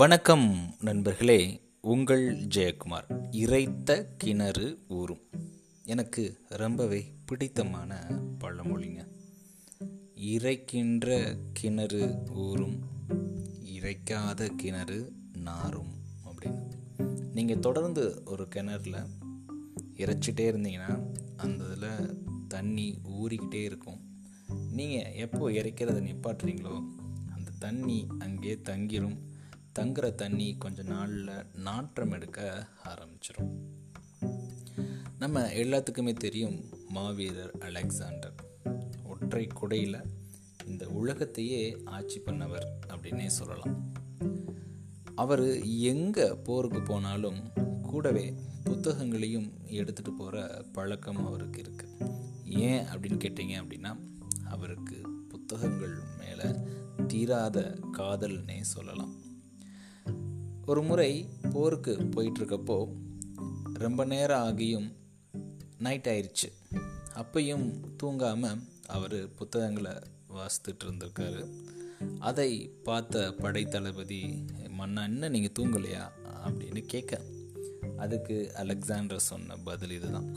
வணக்கம் நண்பர்களே உங்கள் ஜெயக்குமார். இறைத்த கிணறு ஊறும். எனக்கு ரொம்பவே பிடித்தமான பழமொழிங்க. இறைக்கின்ற கிணறு ஊறும் இறைக்காத கிணறு நாரும் அப்படின்னு நீங்கள் தொடர்ந்து ஒரு கிணறுல இறைச்சிட்டே இருந்தீங்கன்னா அந்த இதில் தண்ணி ஊறிக்கிட்டே இருக்கும். நீங்கள் எப்போ இறைக்கிறத நிப்பாட்டுறீங்களோ அந்த தண்ணி அங்கேயே தங்கிரும். தங்குற தண்ணி கொஞ்ச நாளில் நாற்றம் எடுக்க ஆரம்பிச்சிடும் நம்ம எல்லாத்துக்குமே தெரியும் மாவீரர் அலெக்சாண்டர். ஒற்றை குடையில் இந்த உலகத்தையே ஆட்சி பண்ணவர் அப்படின்னே சொல்லலாம். அவர் எங்கே போருக்கு போனாலும் கூடவே புத்தகங்களையும் எடுத்துகிட்டு போகிற பழக்கம் அவருக்கு இருக்குது ஏன் அப்படின்னு கேட்டிங்க அப்படின்னா அவருக்கு புத்தகங்கள் மேலே தீராத காதல்னே சொல்லலாம். ஒரு முறை போருக்கு போயிட்டுருக்கப்போ ரொம்ப நேரம் ஆகியும் நைட் ஆயிடுச்சு அப்பையும் தூங்காமல் அவர் புத்தகங்களை வாசித்துட்டு இருந்திருக்காரு. அதை பார்த்த படைத்தளபதி மன்னா என்ன நீங்கள் தூங்கலையா? அப்படின்னு கேட்க அதுக்கு அலெக்சாண்டர் சொன்ன பதில் இதுதான்.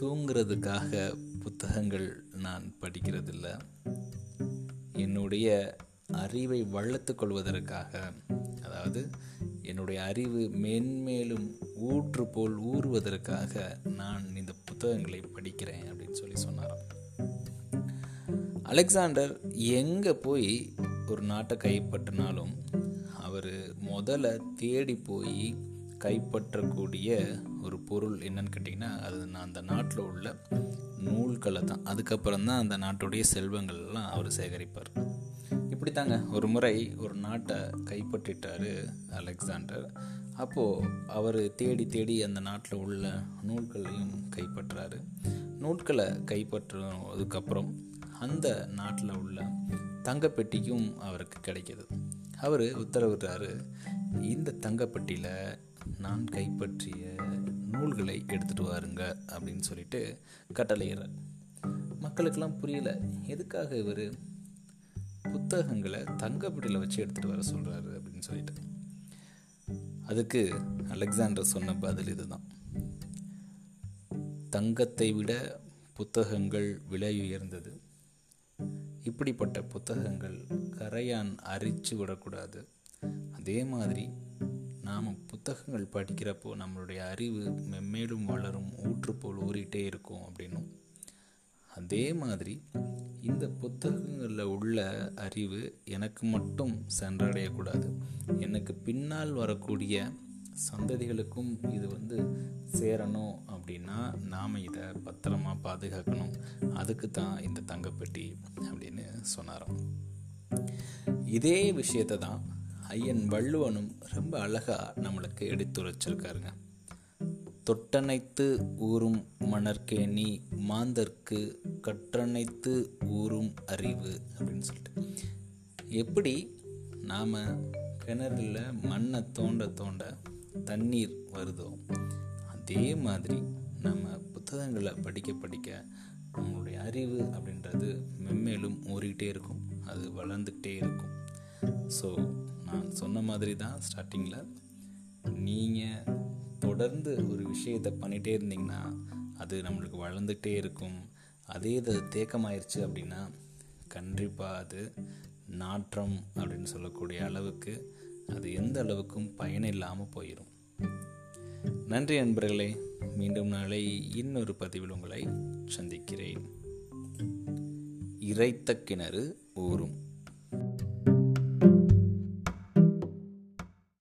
தூங்குறதுக்காக புத்தகங்கள் நான் படிக்கிறதில்ல. என்னுடைய அறிவை வளர்த்து கொள்வதற்காக அதாவது என்னுடைய அறிவு மென்மேலும் ஊற்று போல் ஊறுவதற்காக நான் இந்த புத்தகங்களை படிக்கிறேன் அப்படின்னு சொல்லி சொன்னாராம். அலெக்சாண்டர் எங்கே போய் ஒரு நாட்டை கைப்பற்றினாலும் அவர் முதல்ல தேடி போய் கைப்பற்றக்கூடிய ஒரு பொருள் என்னன்னு கேட்டிங்கன்னா அது நான் அந்த நாட்டில் உள்ள நூல்களை தான். அதுக்கப்புறம் தான் அந்த நாட்டுடைய செல்வங்கள்லாம் அவர் சேகரிப்பார். இப்படி தாங்க ஒரு முறை ஒரு நாட்டை கைப்பற்றிட்டார் அலெக்சாண்டர். அப்போது அவர் தேடி தேடி அந்த நாட்டில் உள்ள நூல்களையும் கைப்பற்றுறாரு நூல்களை கைப்பற்றுவதுக்கப்புறம் அந்த நாட்டில் உள்ள தங்கப்பெட்டிக்கும் அவருக்கு கிடைக்கிது. அவர் உத்தரவிடுறாரு இந்த தங்கப்பெட்டியில் நான் கைப்பற்றிய நூல்களை எடுத்துகிட்டு வாருங்க அப்படின்னு சொல்லிட்டு கட்டளையிடுறார். மக்களுக்கெல்லாம் புரியல எதுக்காக இவர் புத்தகங்களை தங்கப்பட்டியில் வச்சு எடுத்துகிட்டு வர சொல்கிறாரு அப்படின்னு சொல்லிட்டு. அதுக்கு அலெக்சாண்டர் சொன்ன பதில் இதுதான். தங்கத்தை விட புத்தகங்கள் விலை உயர்ந்தது. இப்படிப்பட்ட புத்தகங்கள் கரையான் அரிச்சு விடக்கூடாது. அதே மாதிரி நாம் புத்தகங்கள் படிக்கிறப்போ நம்மளுடைய அறிவு மெம்மேலும் வளரும் ஊற்றுப்போல் ஊறிட்டே இருக்கும் அப்படின்னும் அதே மாதிரி இந்த புத்தகங்களில் உள்ள அறிவு எனக்கு மட்டும் சென்றடையக்கூடாது. எனக்கு பின்னால் வரக்கூடிய சந்ததிகளுக்கும் இது வந்து சேரணும் அப்படின்னா நாம் இதை பத்திரமா பாதுகாக்கணும். அதுக்கு தான் இந்த தங்கப்பெட்டி அப்படின்னு சொன்னாராம். இதே விஷயத்தை தான் ஐயன் வள்ளுவனும் ரொம்ப அழகாக நம்மளுக்கு எடுத்துரைச்சிருக்காருங்க. தொட்டனைத்து ஊறும் மணற்கேணி மாந்தர்க்கு கற்றனைத்து ஊறும் அறிவு அப்படின்னு சொல்லிட்டு. எப்படி நாம் கிணறுல மண்ணை தோண்ட தோண்ட தண்ணீர் வருதோ அதே மாதிரி நம்ம புத்தகங்களை படிக்க படிக்க நம்மளுடைய அறிவு அப்படின்றது மென்மேலும் ஊறிக்கிட்டே இருக்கும். அது வளர்ந்துக்கிட்டே இருக்கும். ஸோ நான் சொன்ன மாதிரி தான் ஸ்டார்டிங்கில் நீங்கள் தொடர்ந்து ஒரு விஷயத்தை பண்ணிகிட்டே இருந்தீங்கன்னா அது நம்மளுக்கு வளர்ந்துகிட்டே இருக்கும். அதே இது தேக்கமாயிருச்சு அப்படின்னா கண்டிப்பாக அது நாற்றம் அப்படின்னு சொல்லக்கூடிய அளவுக்கு அது எந்த அளவுக்கும் பயன் இல்லாமல் போயிடும் நன்றி நண்பர்களே. மீண்டும் நாளை இன்னொரு பதிவில் உங்களை சந்திக்கிறேன். இறைத்த கிணறு ஊறும்.